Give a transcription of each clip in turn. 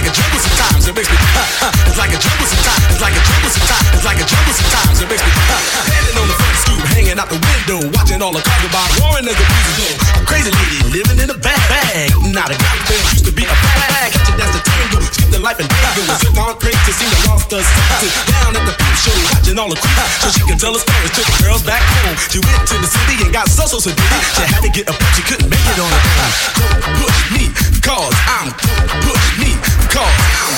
like a jungle sometimes. It makes me. It's like a jungle sometimes. It's like a jungle sometimes. It's like a jungle sometimes. It makes me. Standing on the front stoop, hanging out the window, watching all the cars go by, roaring as the breeze blow. Crazy lady living in a bag. bag. Not a goddamn used to be a bag. Catch it the tango, skip the life and tango. On crazy to see the lost. Down at the watching all the so she can tell a story to the girls back home. She went to the city and got so so so. She had to get a pimp, she couldn't make it on her own. Don't push me. Cause I'm push me, cause I'm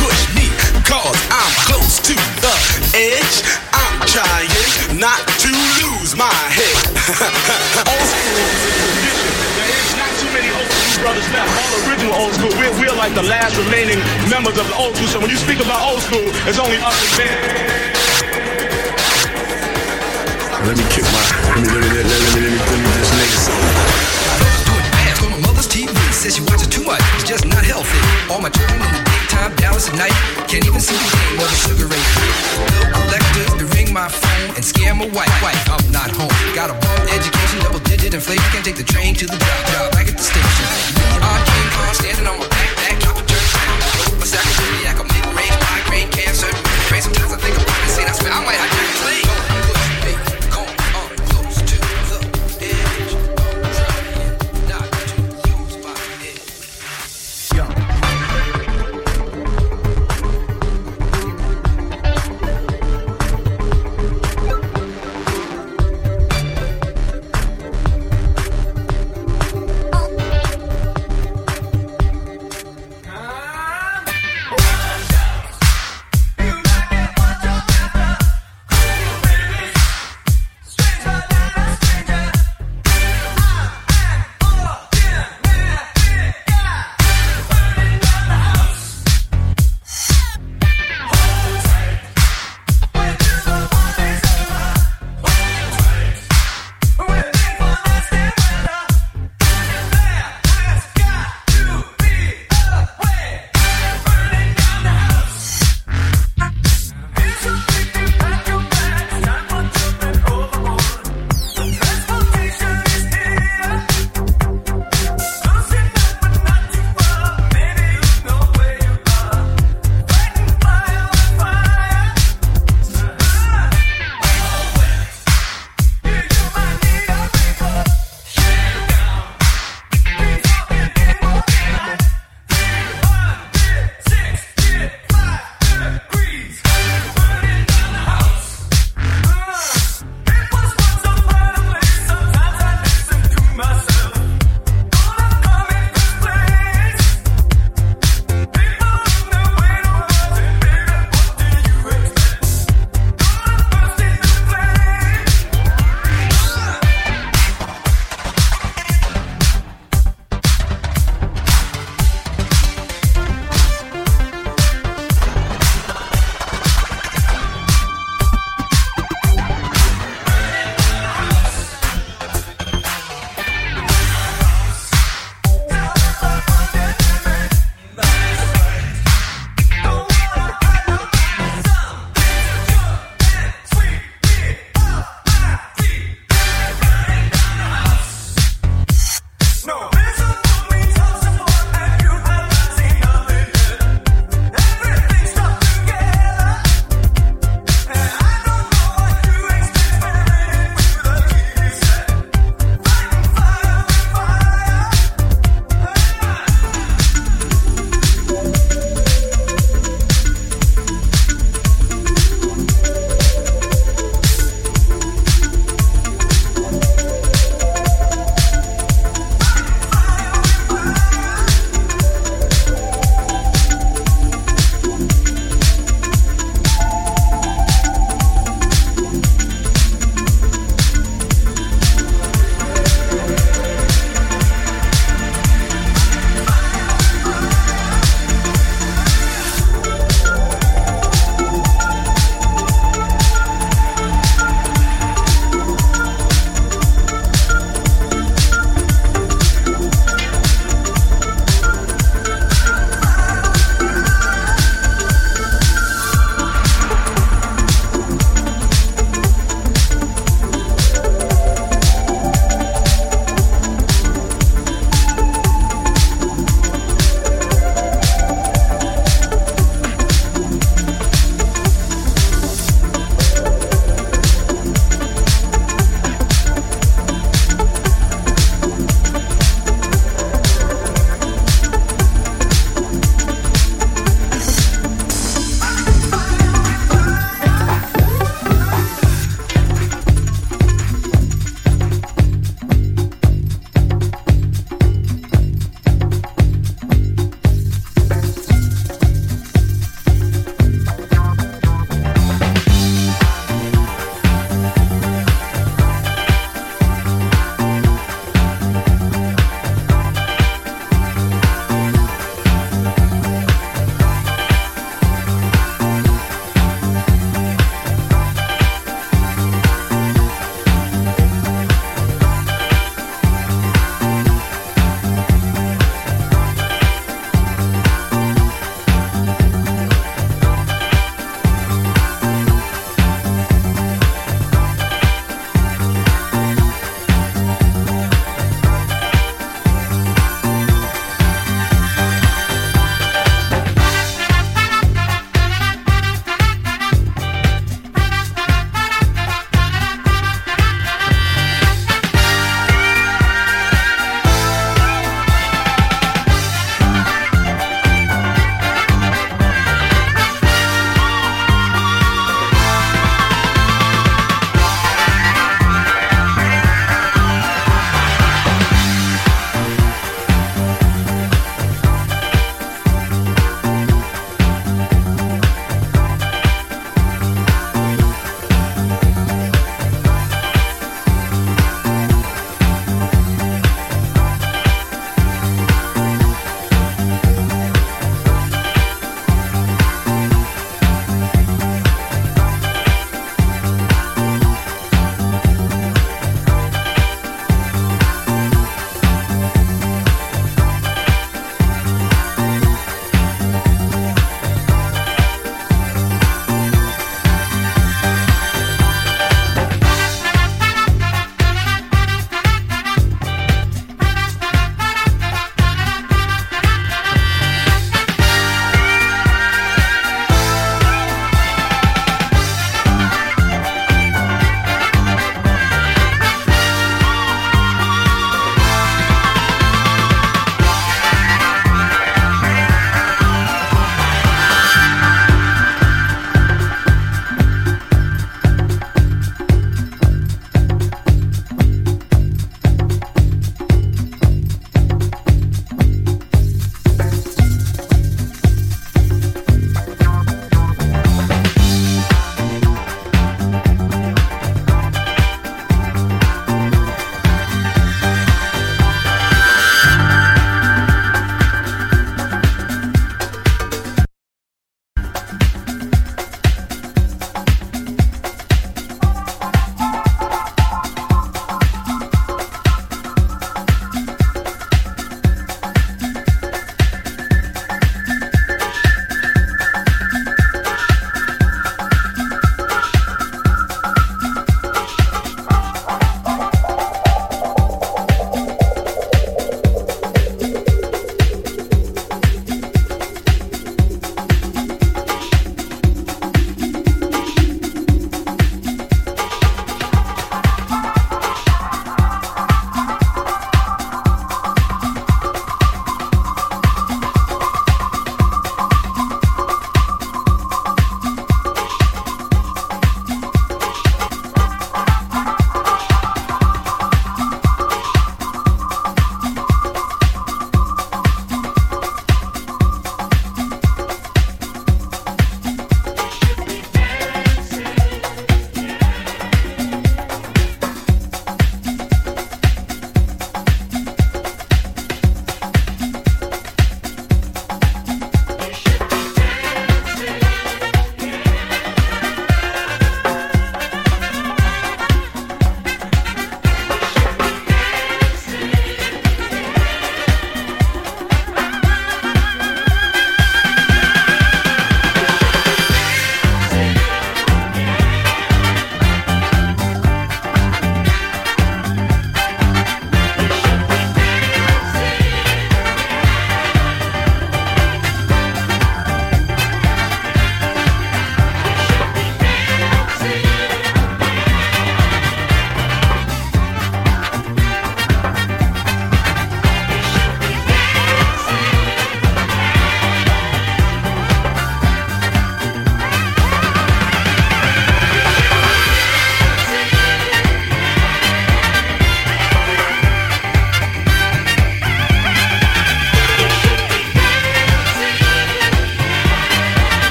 push me, cause I'm close to the edge. I'm trying not to lose my head. old school There's not too many old school brothers left. All original old school. We're, we're like the last remaining members of the old school. So when you speak about old school, it's only us and them. Let me kick my, let me, let me, let me, let me, let me, let me just make it TV. Says she watches too much, it's just not healthy. All my children in the daytime, Dallas at night. Can't even see the game or the sugar rate. Bill collectors to ring my phone and scare my wife. wife. I'm not home. Got a bum education, double digit inflation. Can't take the train to the job. Job back at the station. Me on King Kong standing on my back, back, chop a church down. A sacroiliac, a mid-range migraine, cancer. Sometimes I think about it, say that's where I might have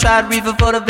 tried reefer for the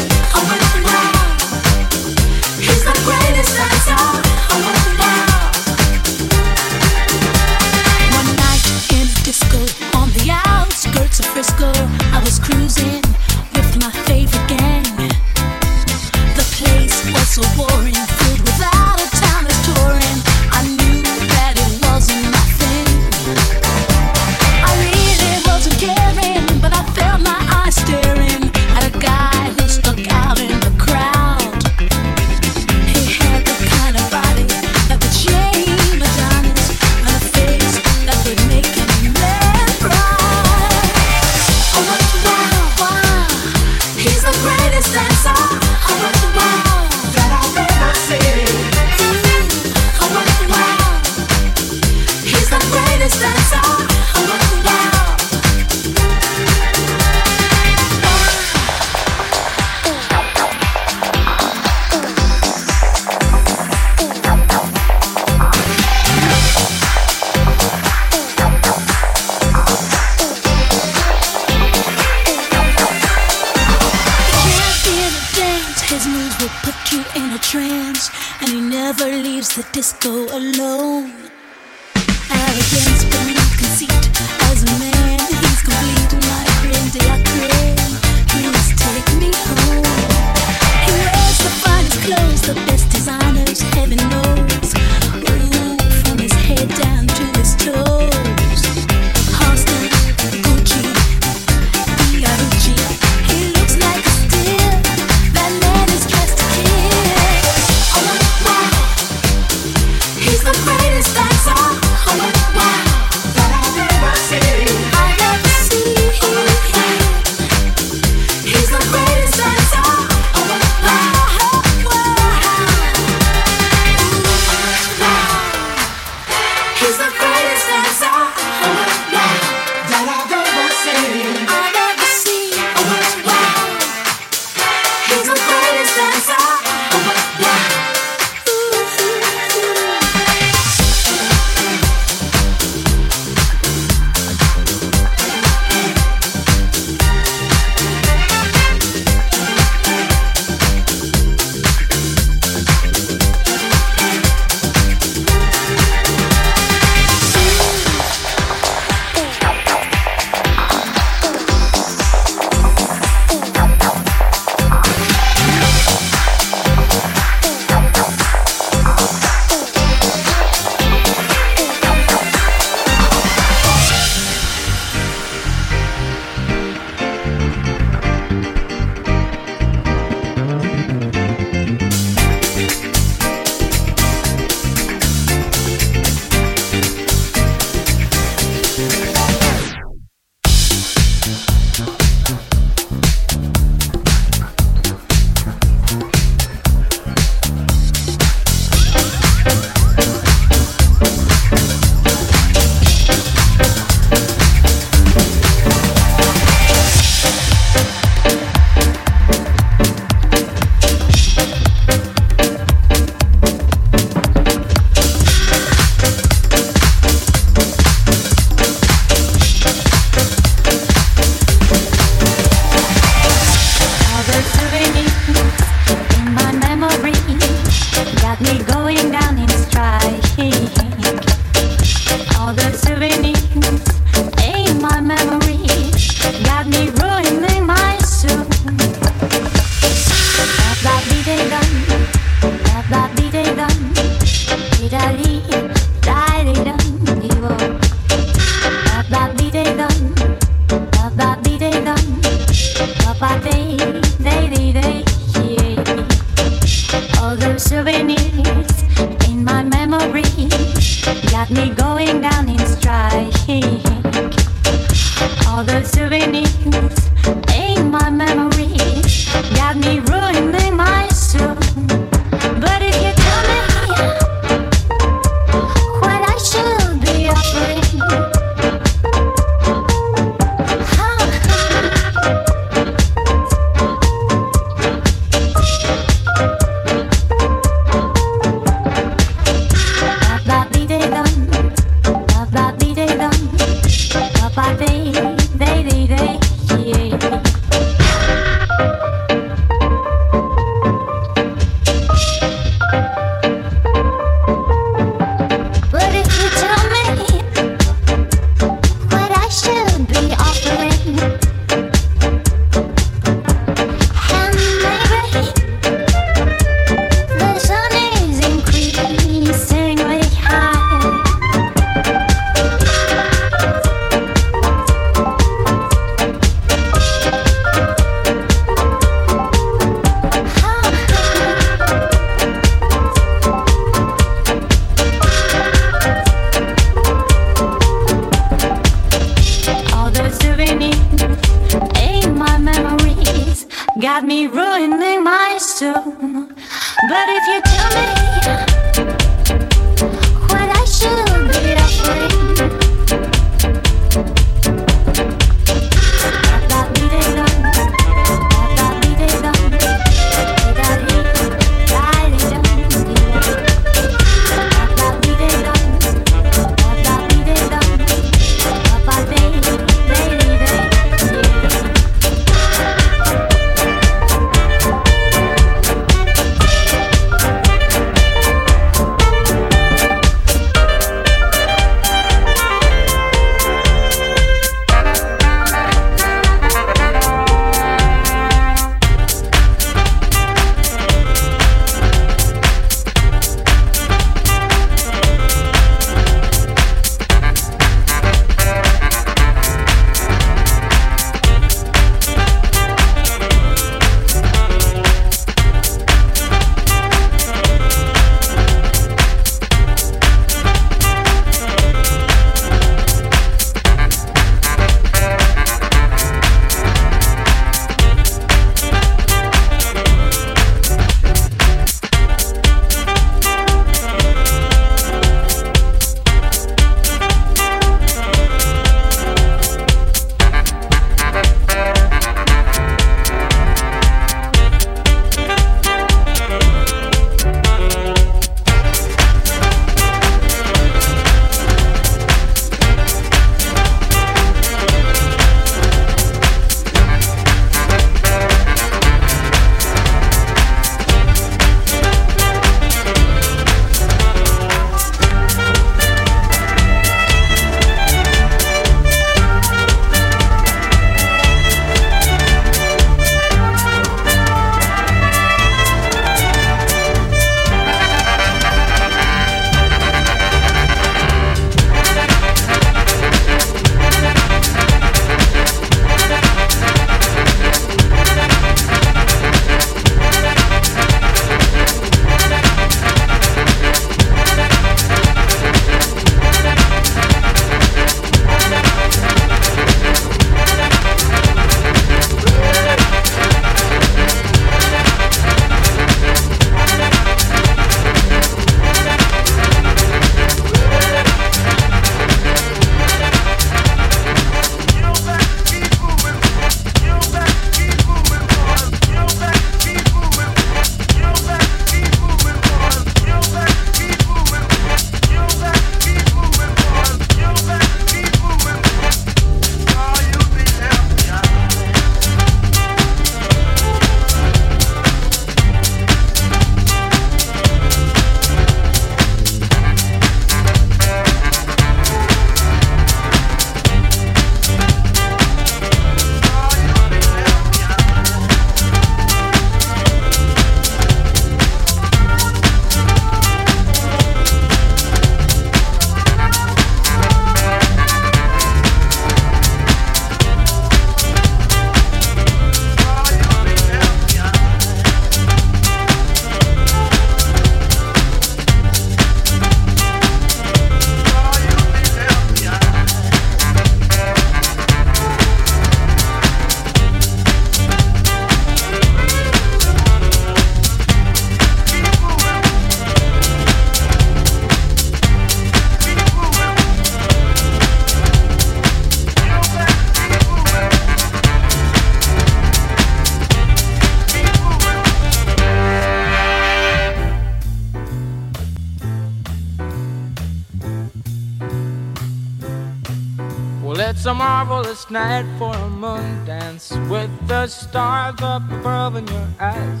night for a moon dance with the stars above in your eyes.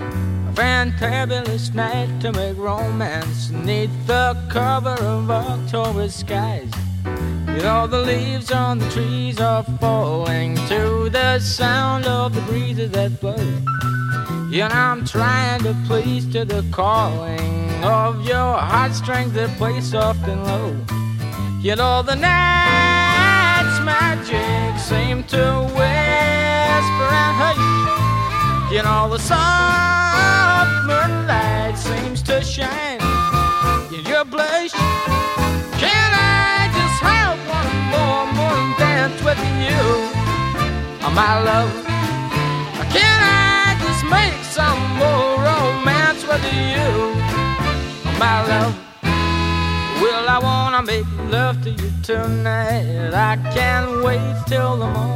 A fantabulous night to make romance neath the cover of October skies. You know the leaves on the trees are falling to the sound of the breezes that blow. You know I'm trying to please to the calling of your heartstrings that play soft and low. You know the night to whisper and hush. You know, the soft moonlight seems to shine in your blush. Can I just have one more morning dance with you, oh, my love? Can I just make some more romance with you, oh, my love? Well, I wanna make love to you tonight. I can't wait till the morning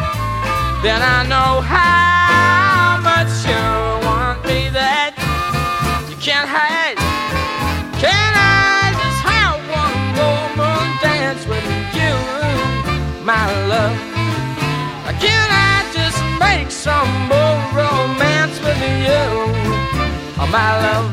Then I know how much you want me that you can't hide. Can I just have one more dance with you, my love? Can I just make some more romance with you, oh, my love?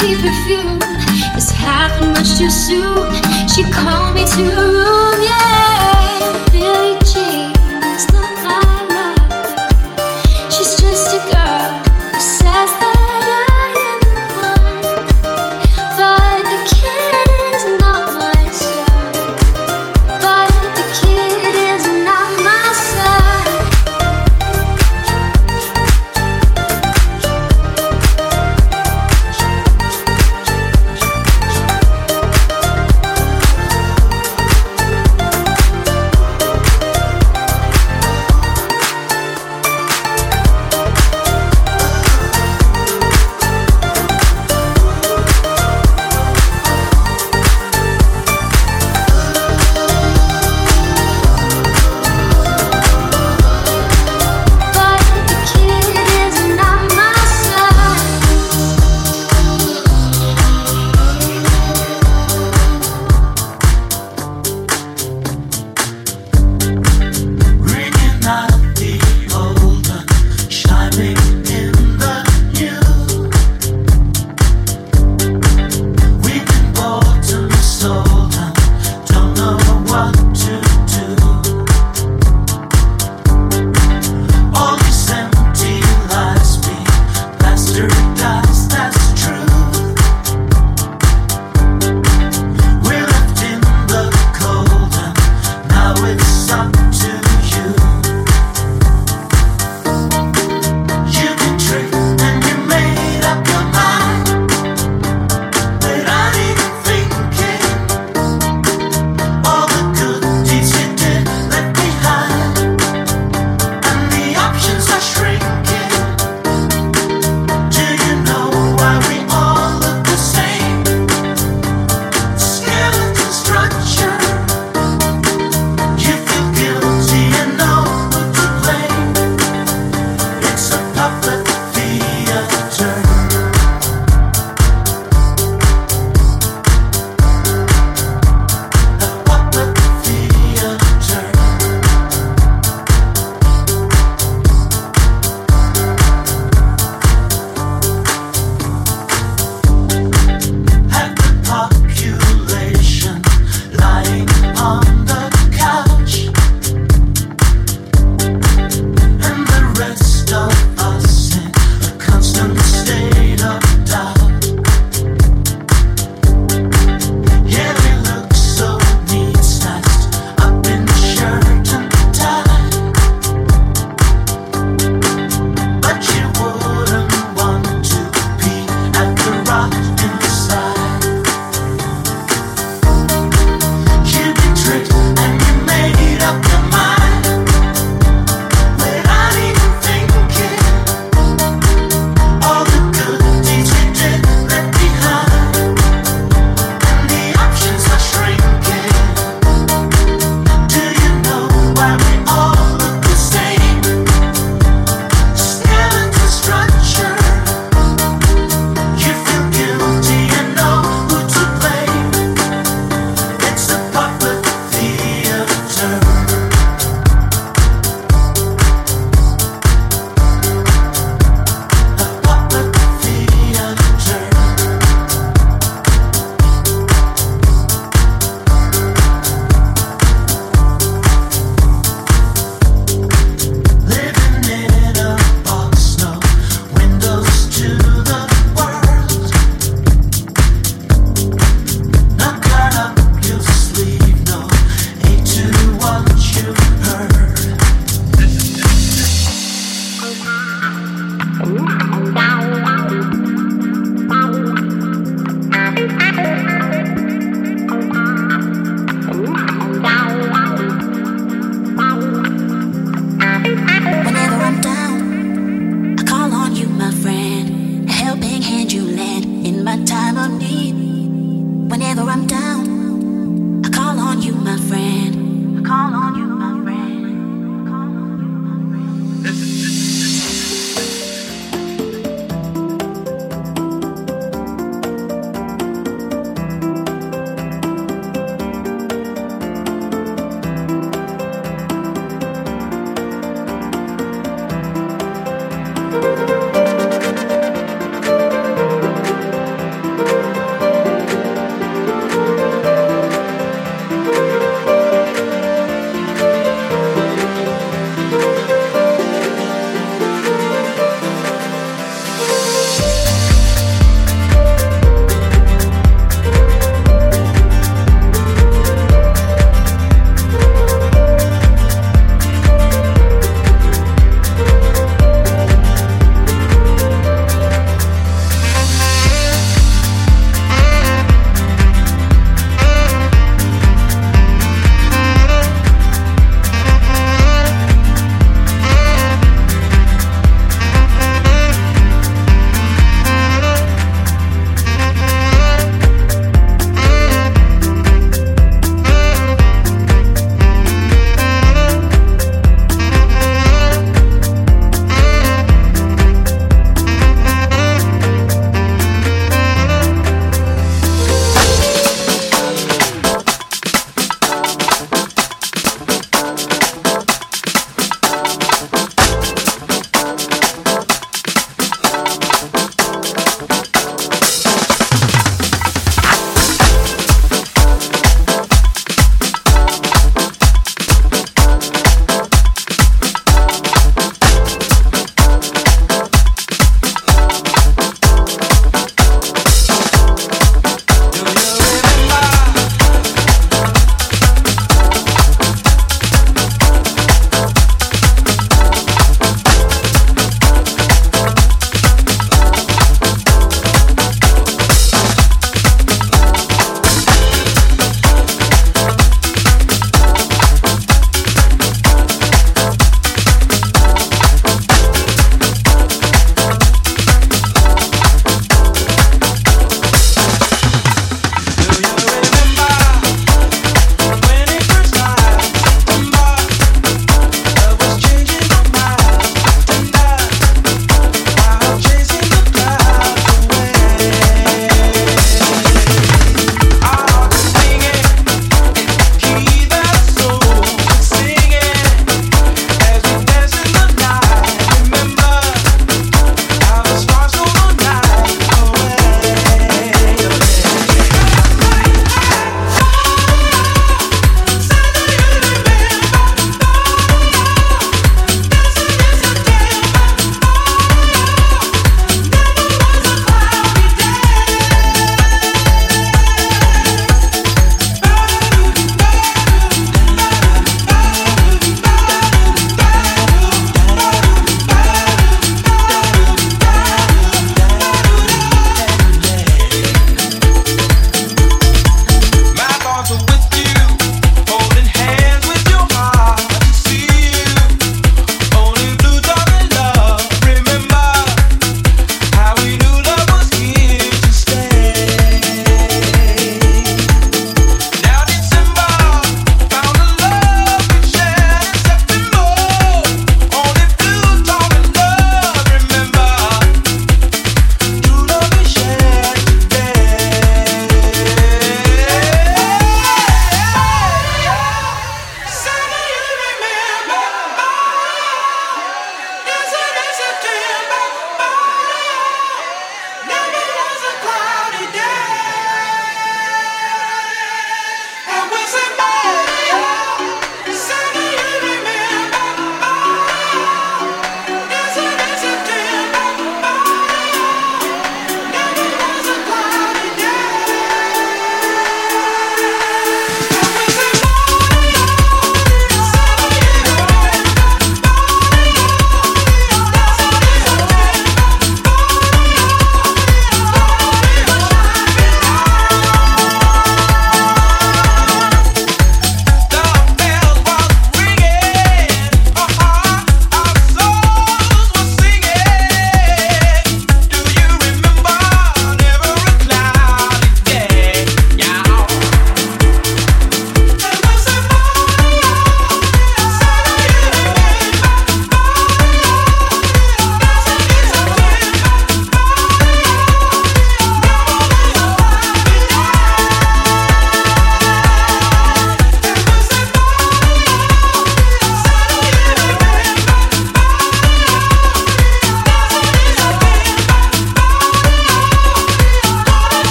Smell of sweet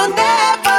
canción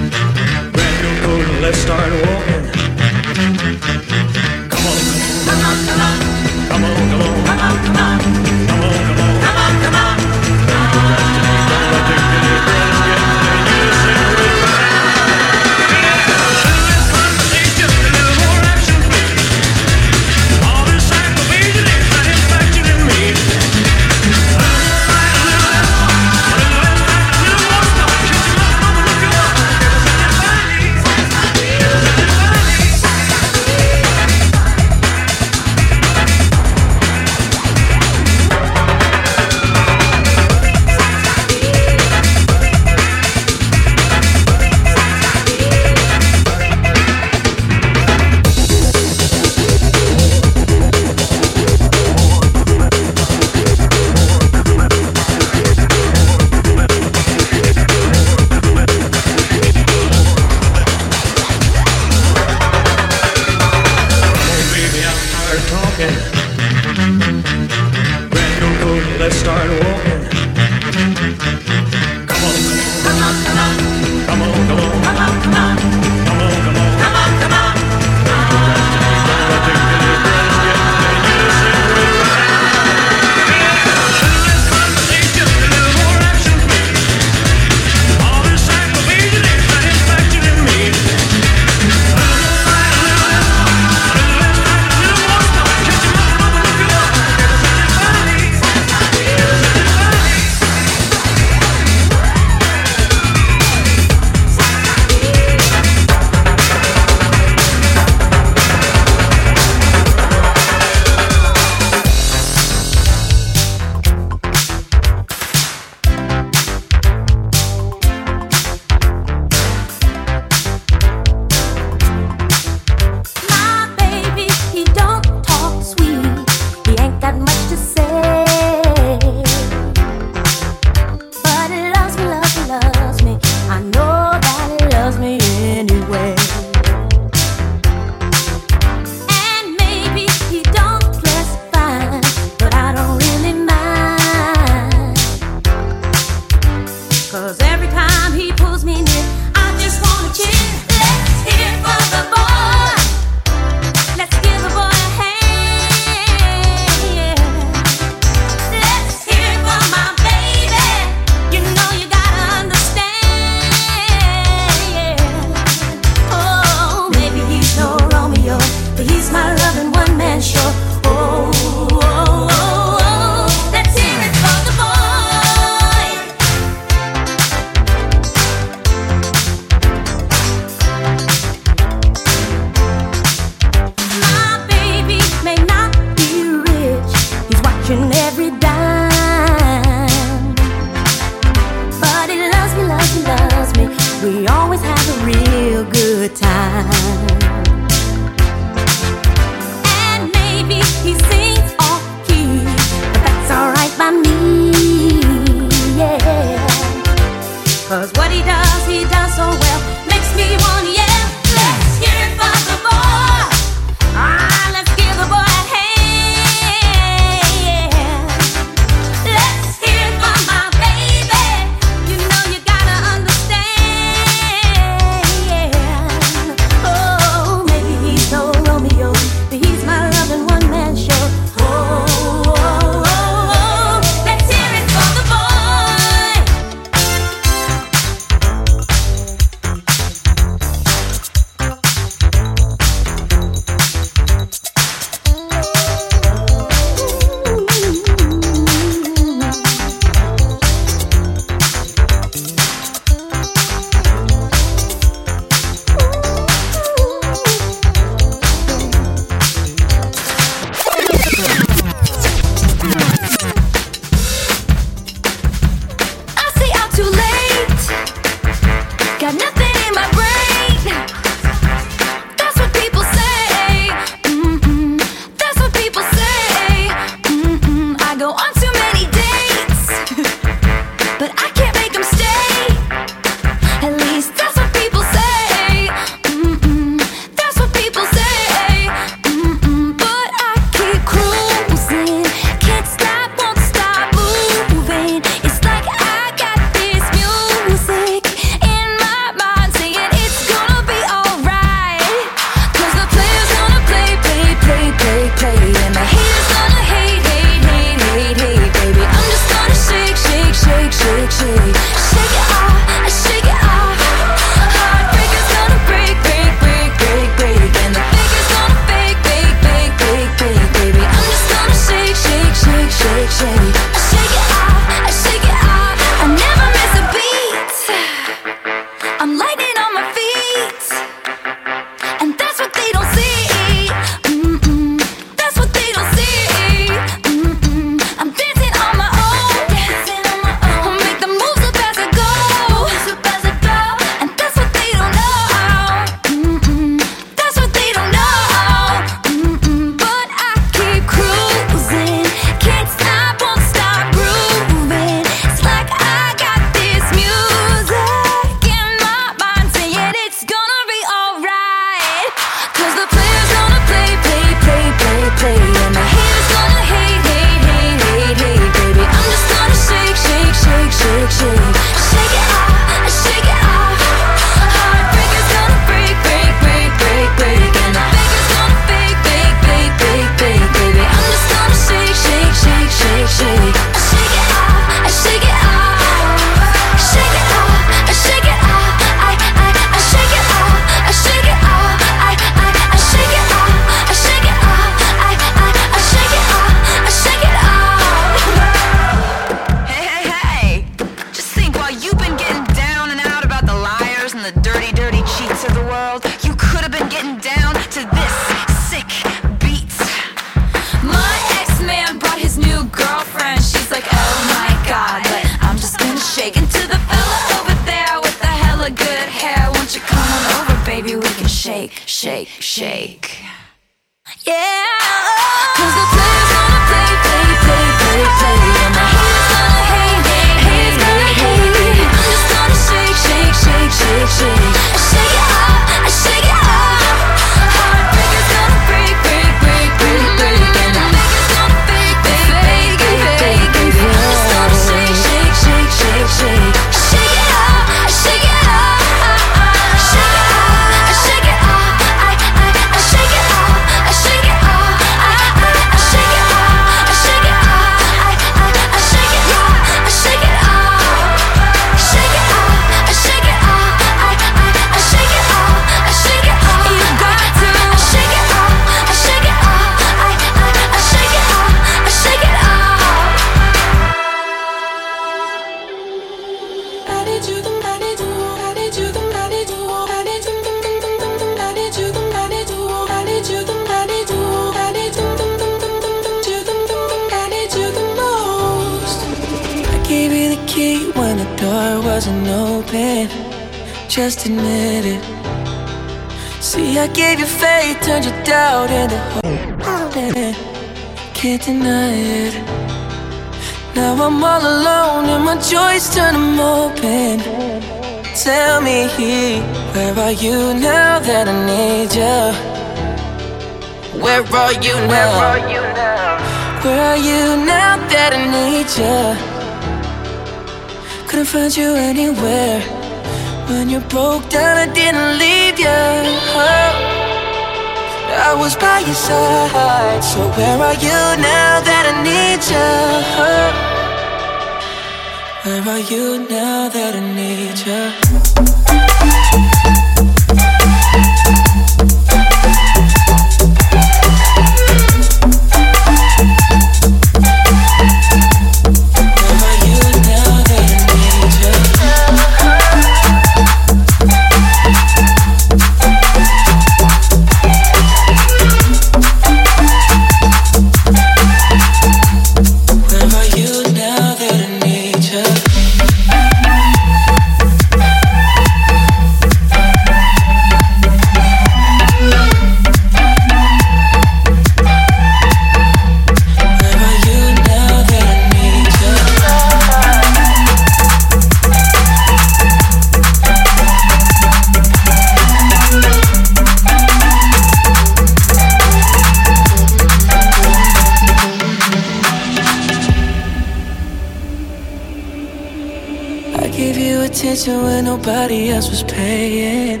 nobody else was paying.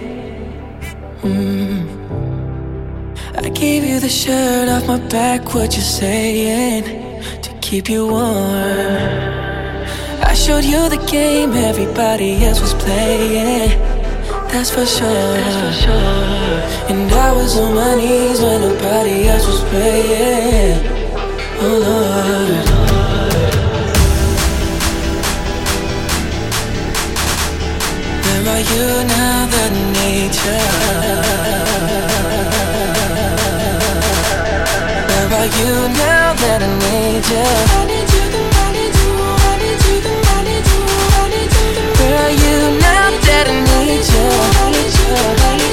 Mm. I gave you the shirt off my back, what you saying? To keep you warm. I showed you the game everybody else was playing. That's for sure. That's for sure. And I was on my knees when nobody else was praying. Oh Lord. Where are you now that I need you? Where are you now that I need you? Where are you now that I need you? I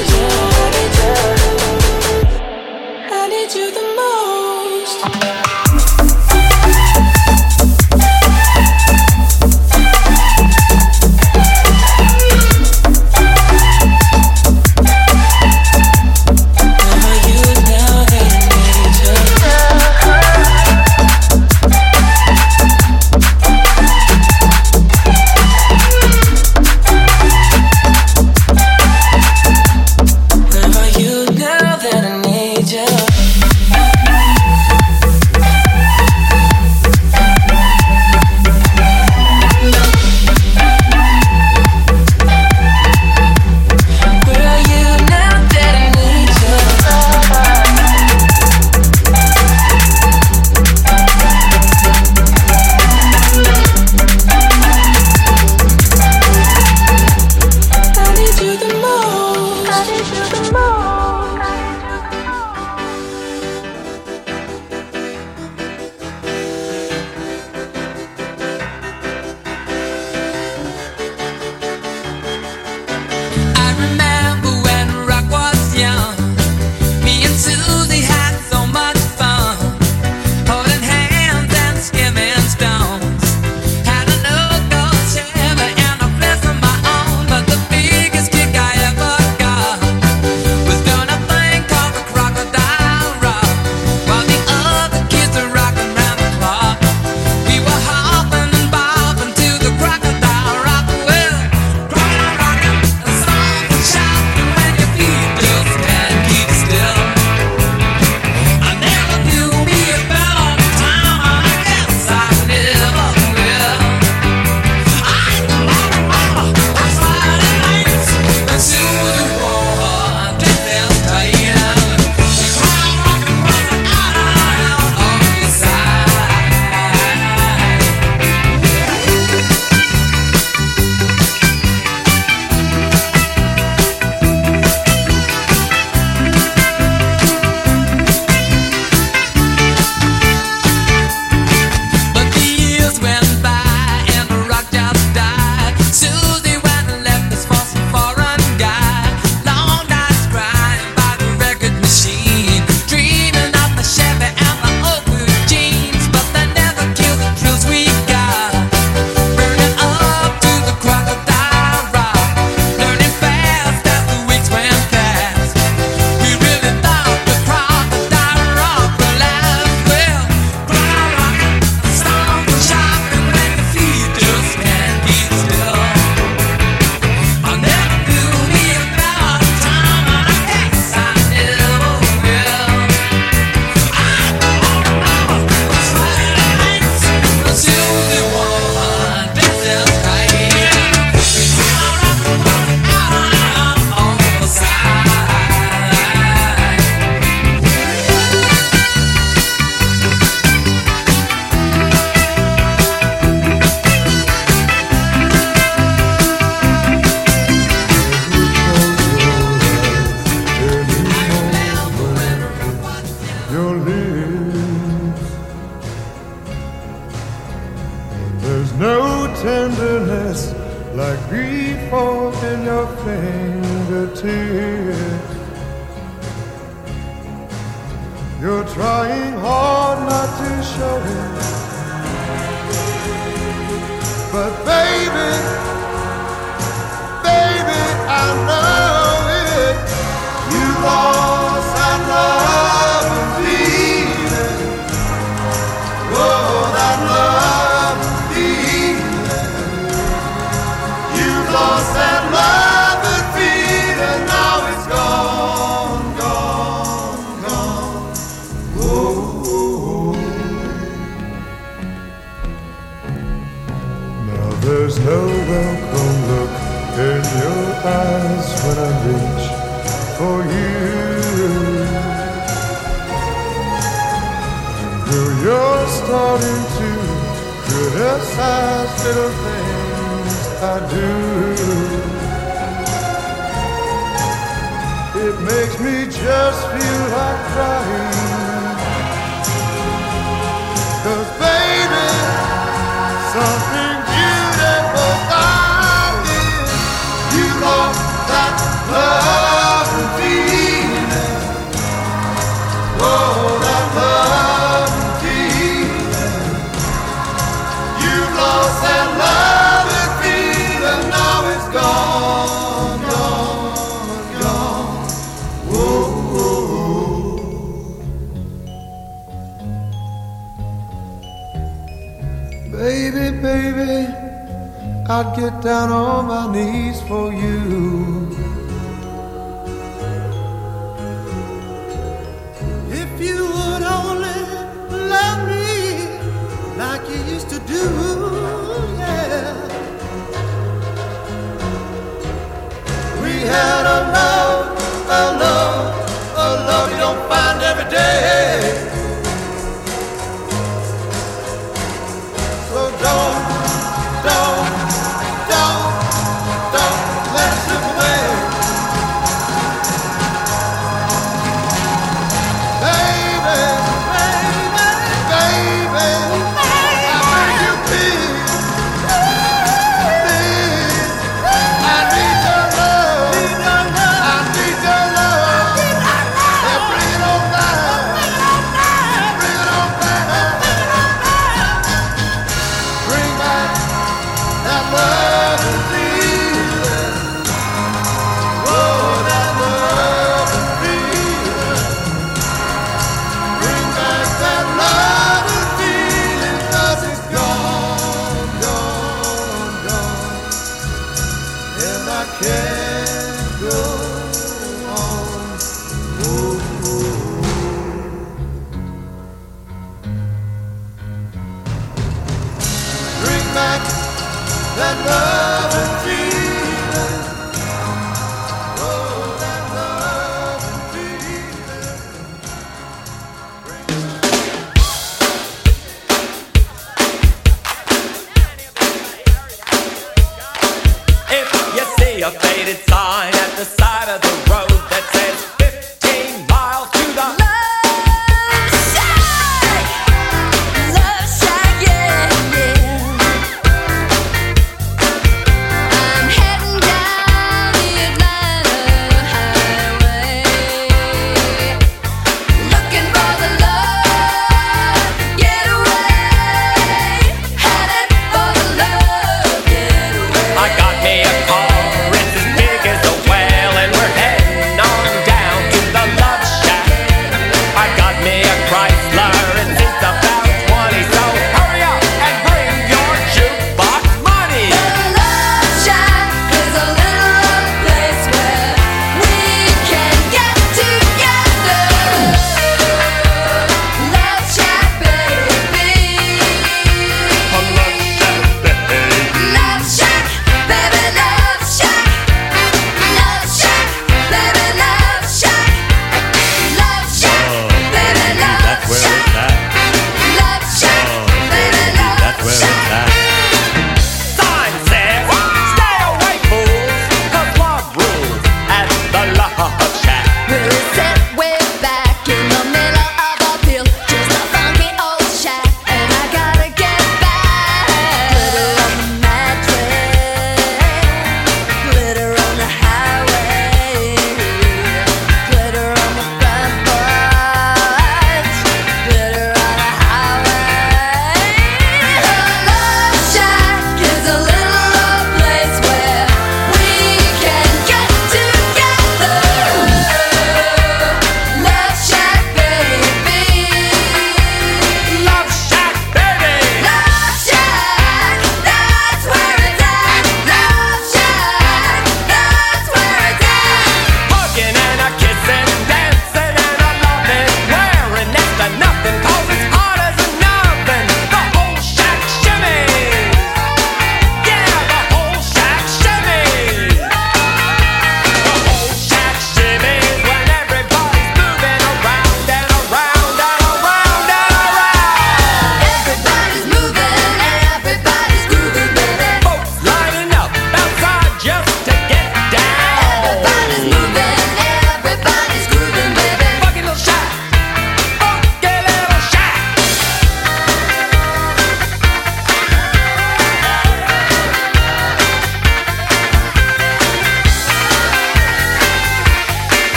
for you. Girl, you're starting to criticize little things I do. It makes me just feel like crying. I'd get down on my knees for you. If you would only love me like you used to do, yeah. We had a love, a love, a love you don't find every day.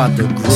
About the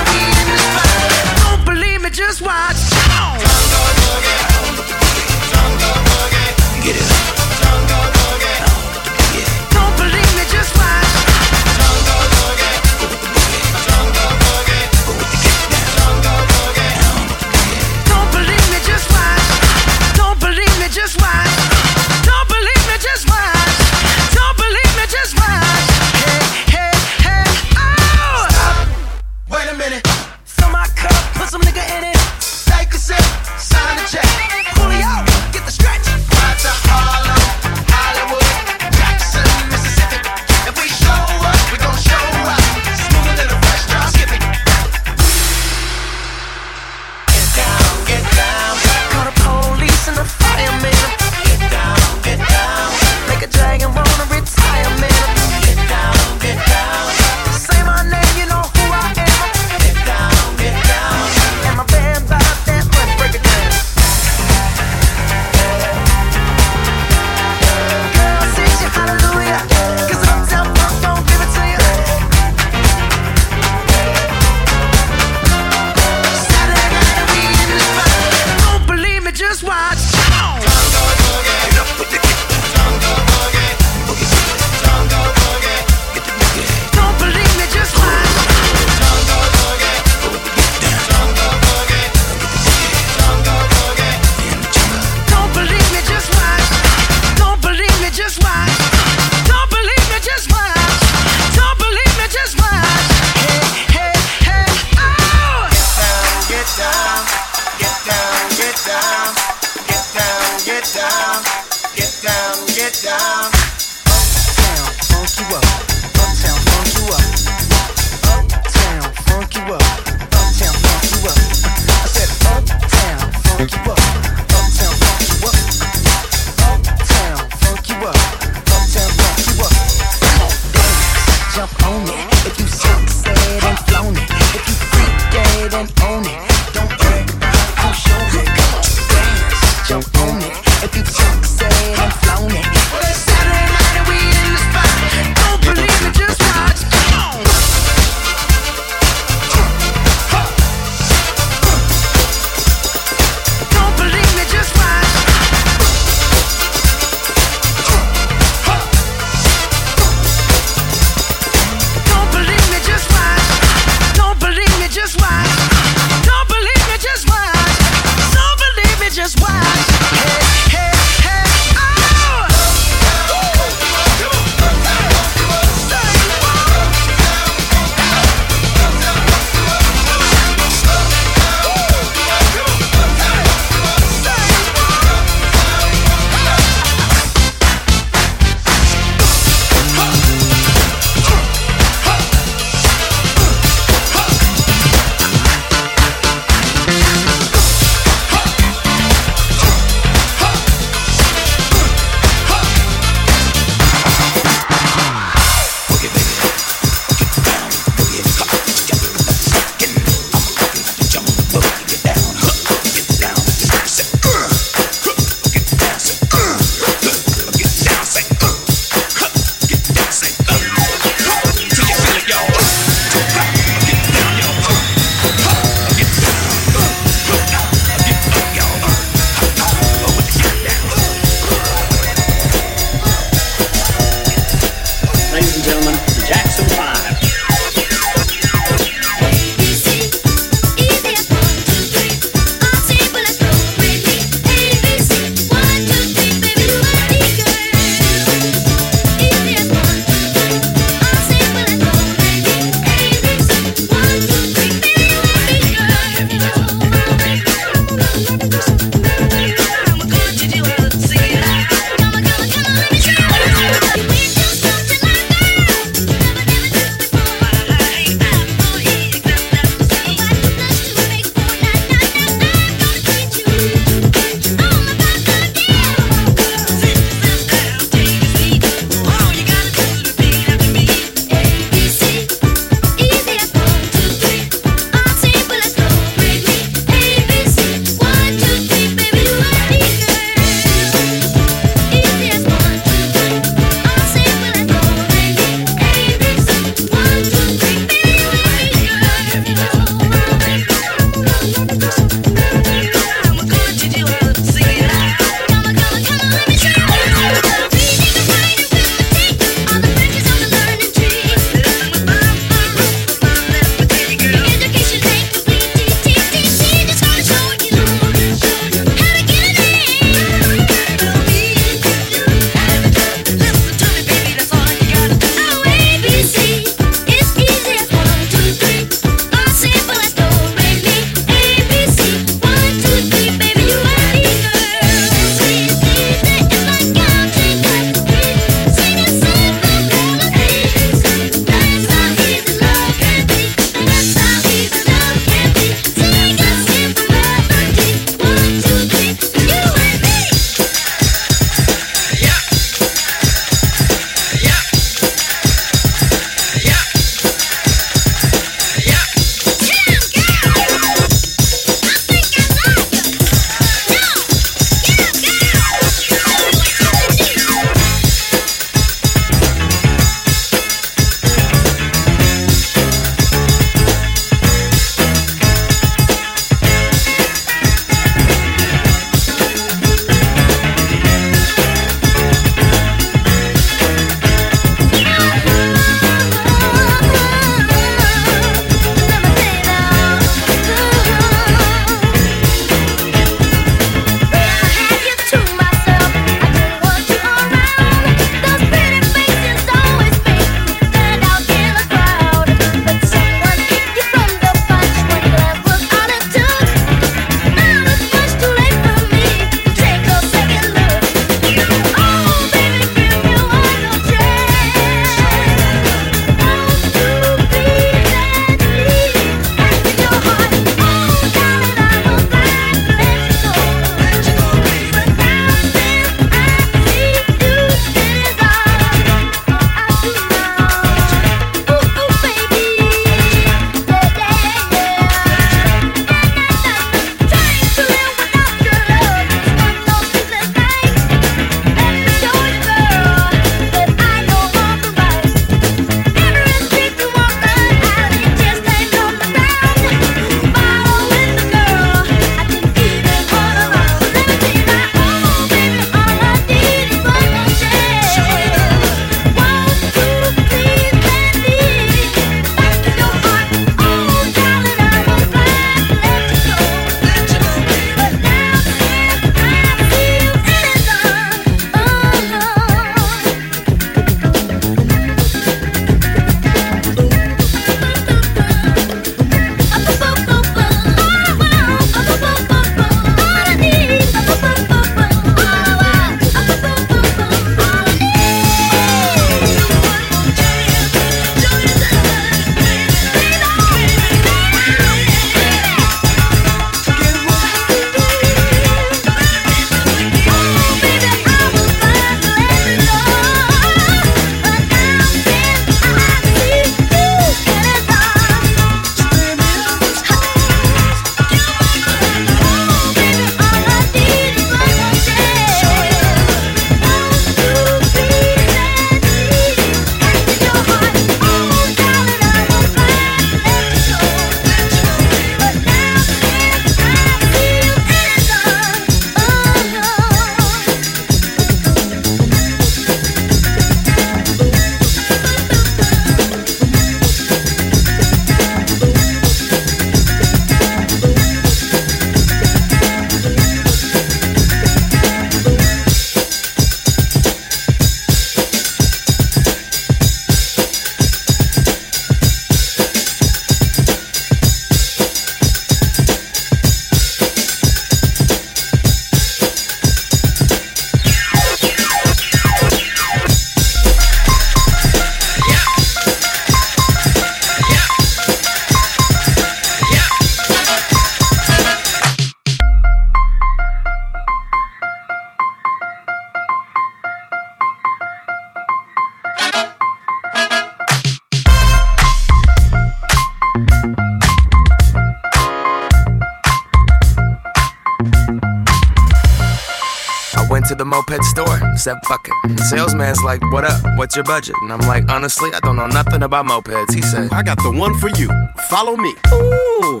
said fuck it. Salesman's like, what up? What's your budget? And I'm like, honestly, I don't know nothing about mopeds. He said, I got the one for you. Follow me. Ooh,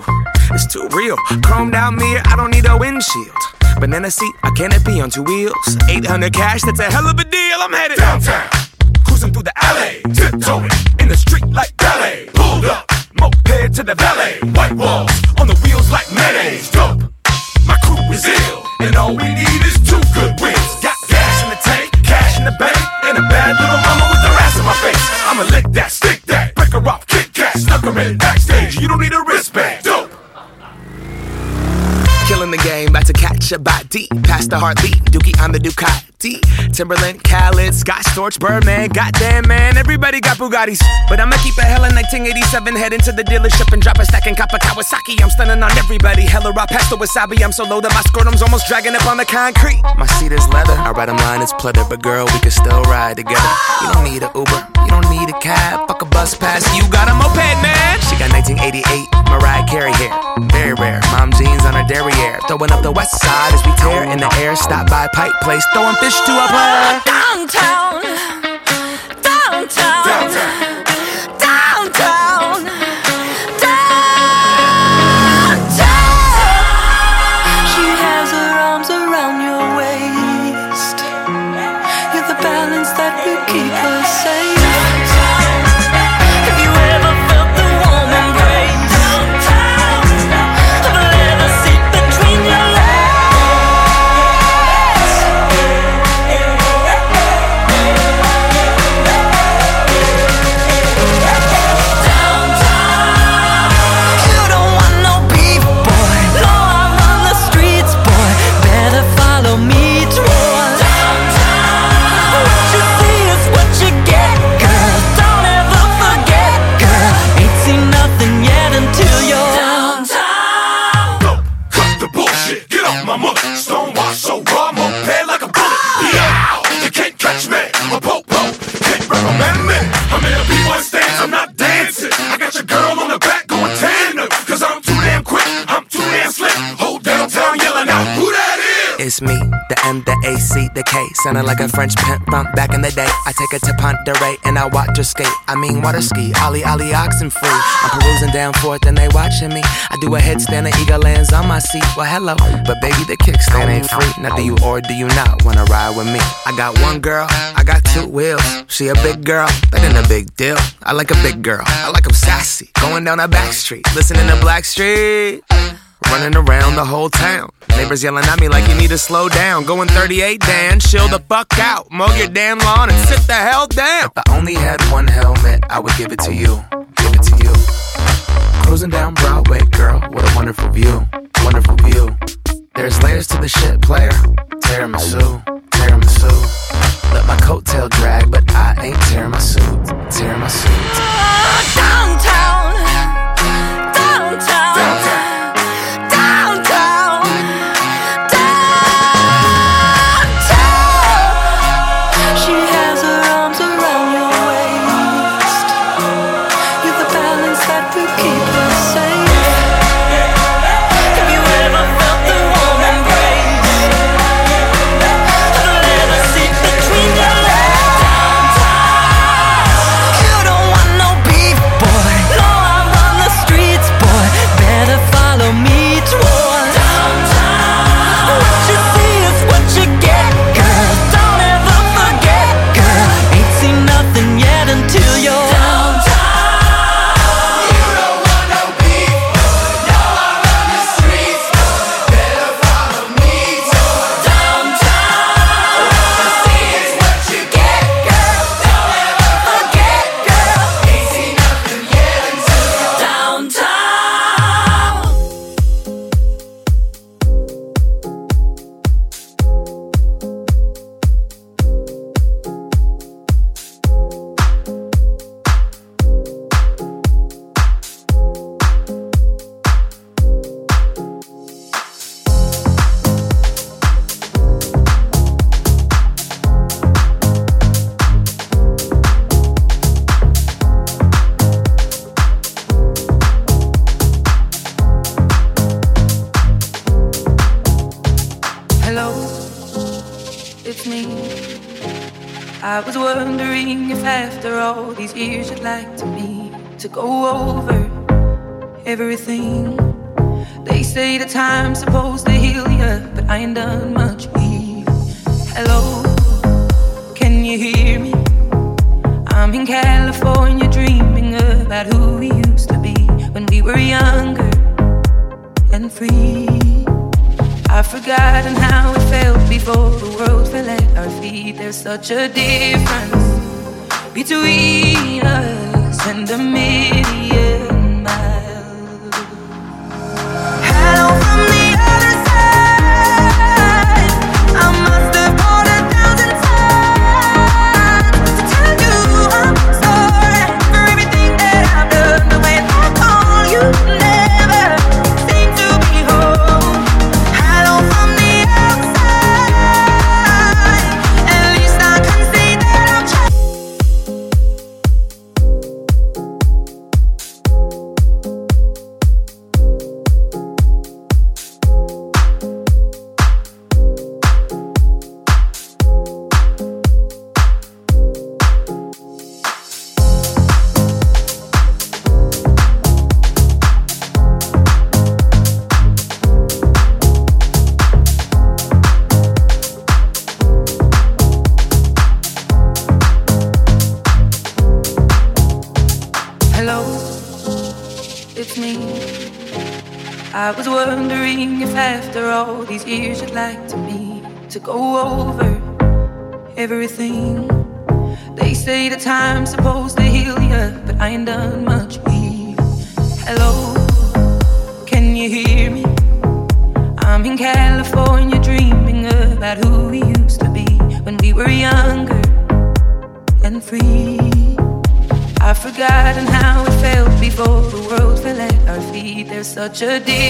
it's too real. Chromed out mirror, I don't need a windshield. Banana seat, a canopy on two wheels. 800 cash, that's a hell of a deal. I'm headed downtown. Cruising through the alley, tiptoeing in the street like ballet. Pulled up, moped to the valet. White walls on the wheels like mayonnaise. Dope. My crew is ill, and all we need is two backstage. You don't need a wristband. Dope. Killing the game, about to catch a body. Past the heartbeat, Dookie, I'm the Ducati. Timberland, Khaled, Scott Storch, Birdman. Goddamn, man, everybody got Bugattis. But I'ma keep a hella 1987, head into the dealership and drop a stack and cop a Kawasaki. I'm stunning on everybody. Hella raw pasta wasabi. I'm so low that my scrotum's almost dragging up on the concrete. My seat is leather. I ride a line, it's pleather. But girl, we can still ride together. You don't need a Uber, you don't need a cab. Fuck a bus pass, you got a moped, man. She got 1988 Mariah Carey hair. Very rare. Mom jeans on her derriere. Throwing up the west side as we tear in the air. Stop by Pike Place, throwing fish to a player. Downtown, downtown, downtown, I'm in a B1 I'm not dancing. I got your girl It's me, the M, the A, C, the K. Sounding like a French pimp from back in the day. I take her to Ponderay and I watch her skate. I mean, water ski, Ollie, Ollie, oxen free. I'm perusing down forth and they watching me. I do a headstand, the eagle lands on my seat. Well, hello, but baby, the kickstand ain't free. Now, do you or do you not wanna ride with me? I got one girl, I got two wheels. She a big girl, that ain't a big deal. I like a big girl, I like 'em sassy. Going down a back street, listening to Blackstreet. Running around the whole town. Neighbors yelling at me like you need to slow down. Going 38, Dan, chill the fuck out. Mow your damn lawn and sit the hell down. If I only had one helmet, I would give it to you. Give it to you. Cruising down Broadway, girl, what a wonderful view. Wonderful view. There's layers to the shit, player. Tiramisu, tiramisu. Let my coattail drag, but I ain't tearing my suit. Tearing my suit. Downtown, years you'd like to be to go over everything. They say the time's supposed to heal you, but I ain't done much. Here. Hello, can you hear me? I'm in California dreaming about who we used to be when we were younger and free. I've forgotten how it felt before the world fell at our feet. There's such a difference between us and the media. tragedy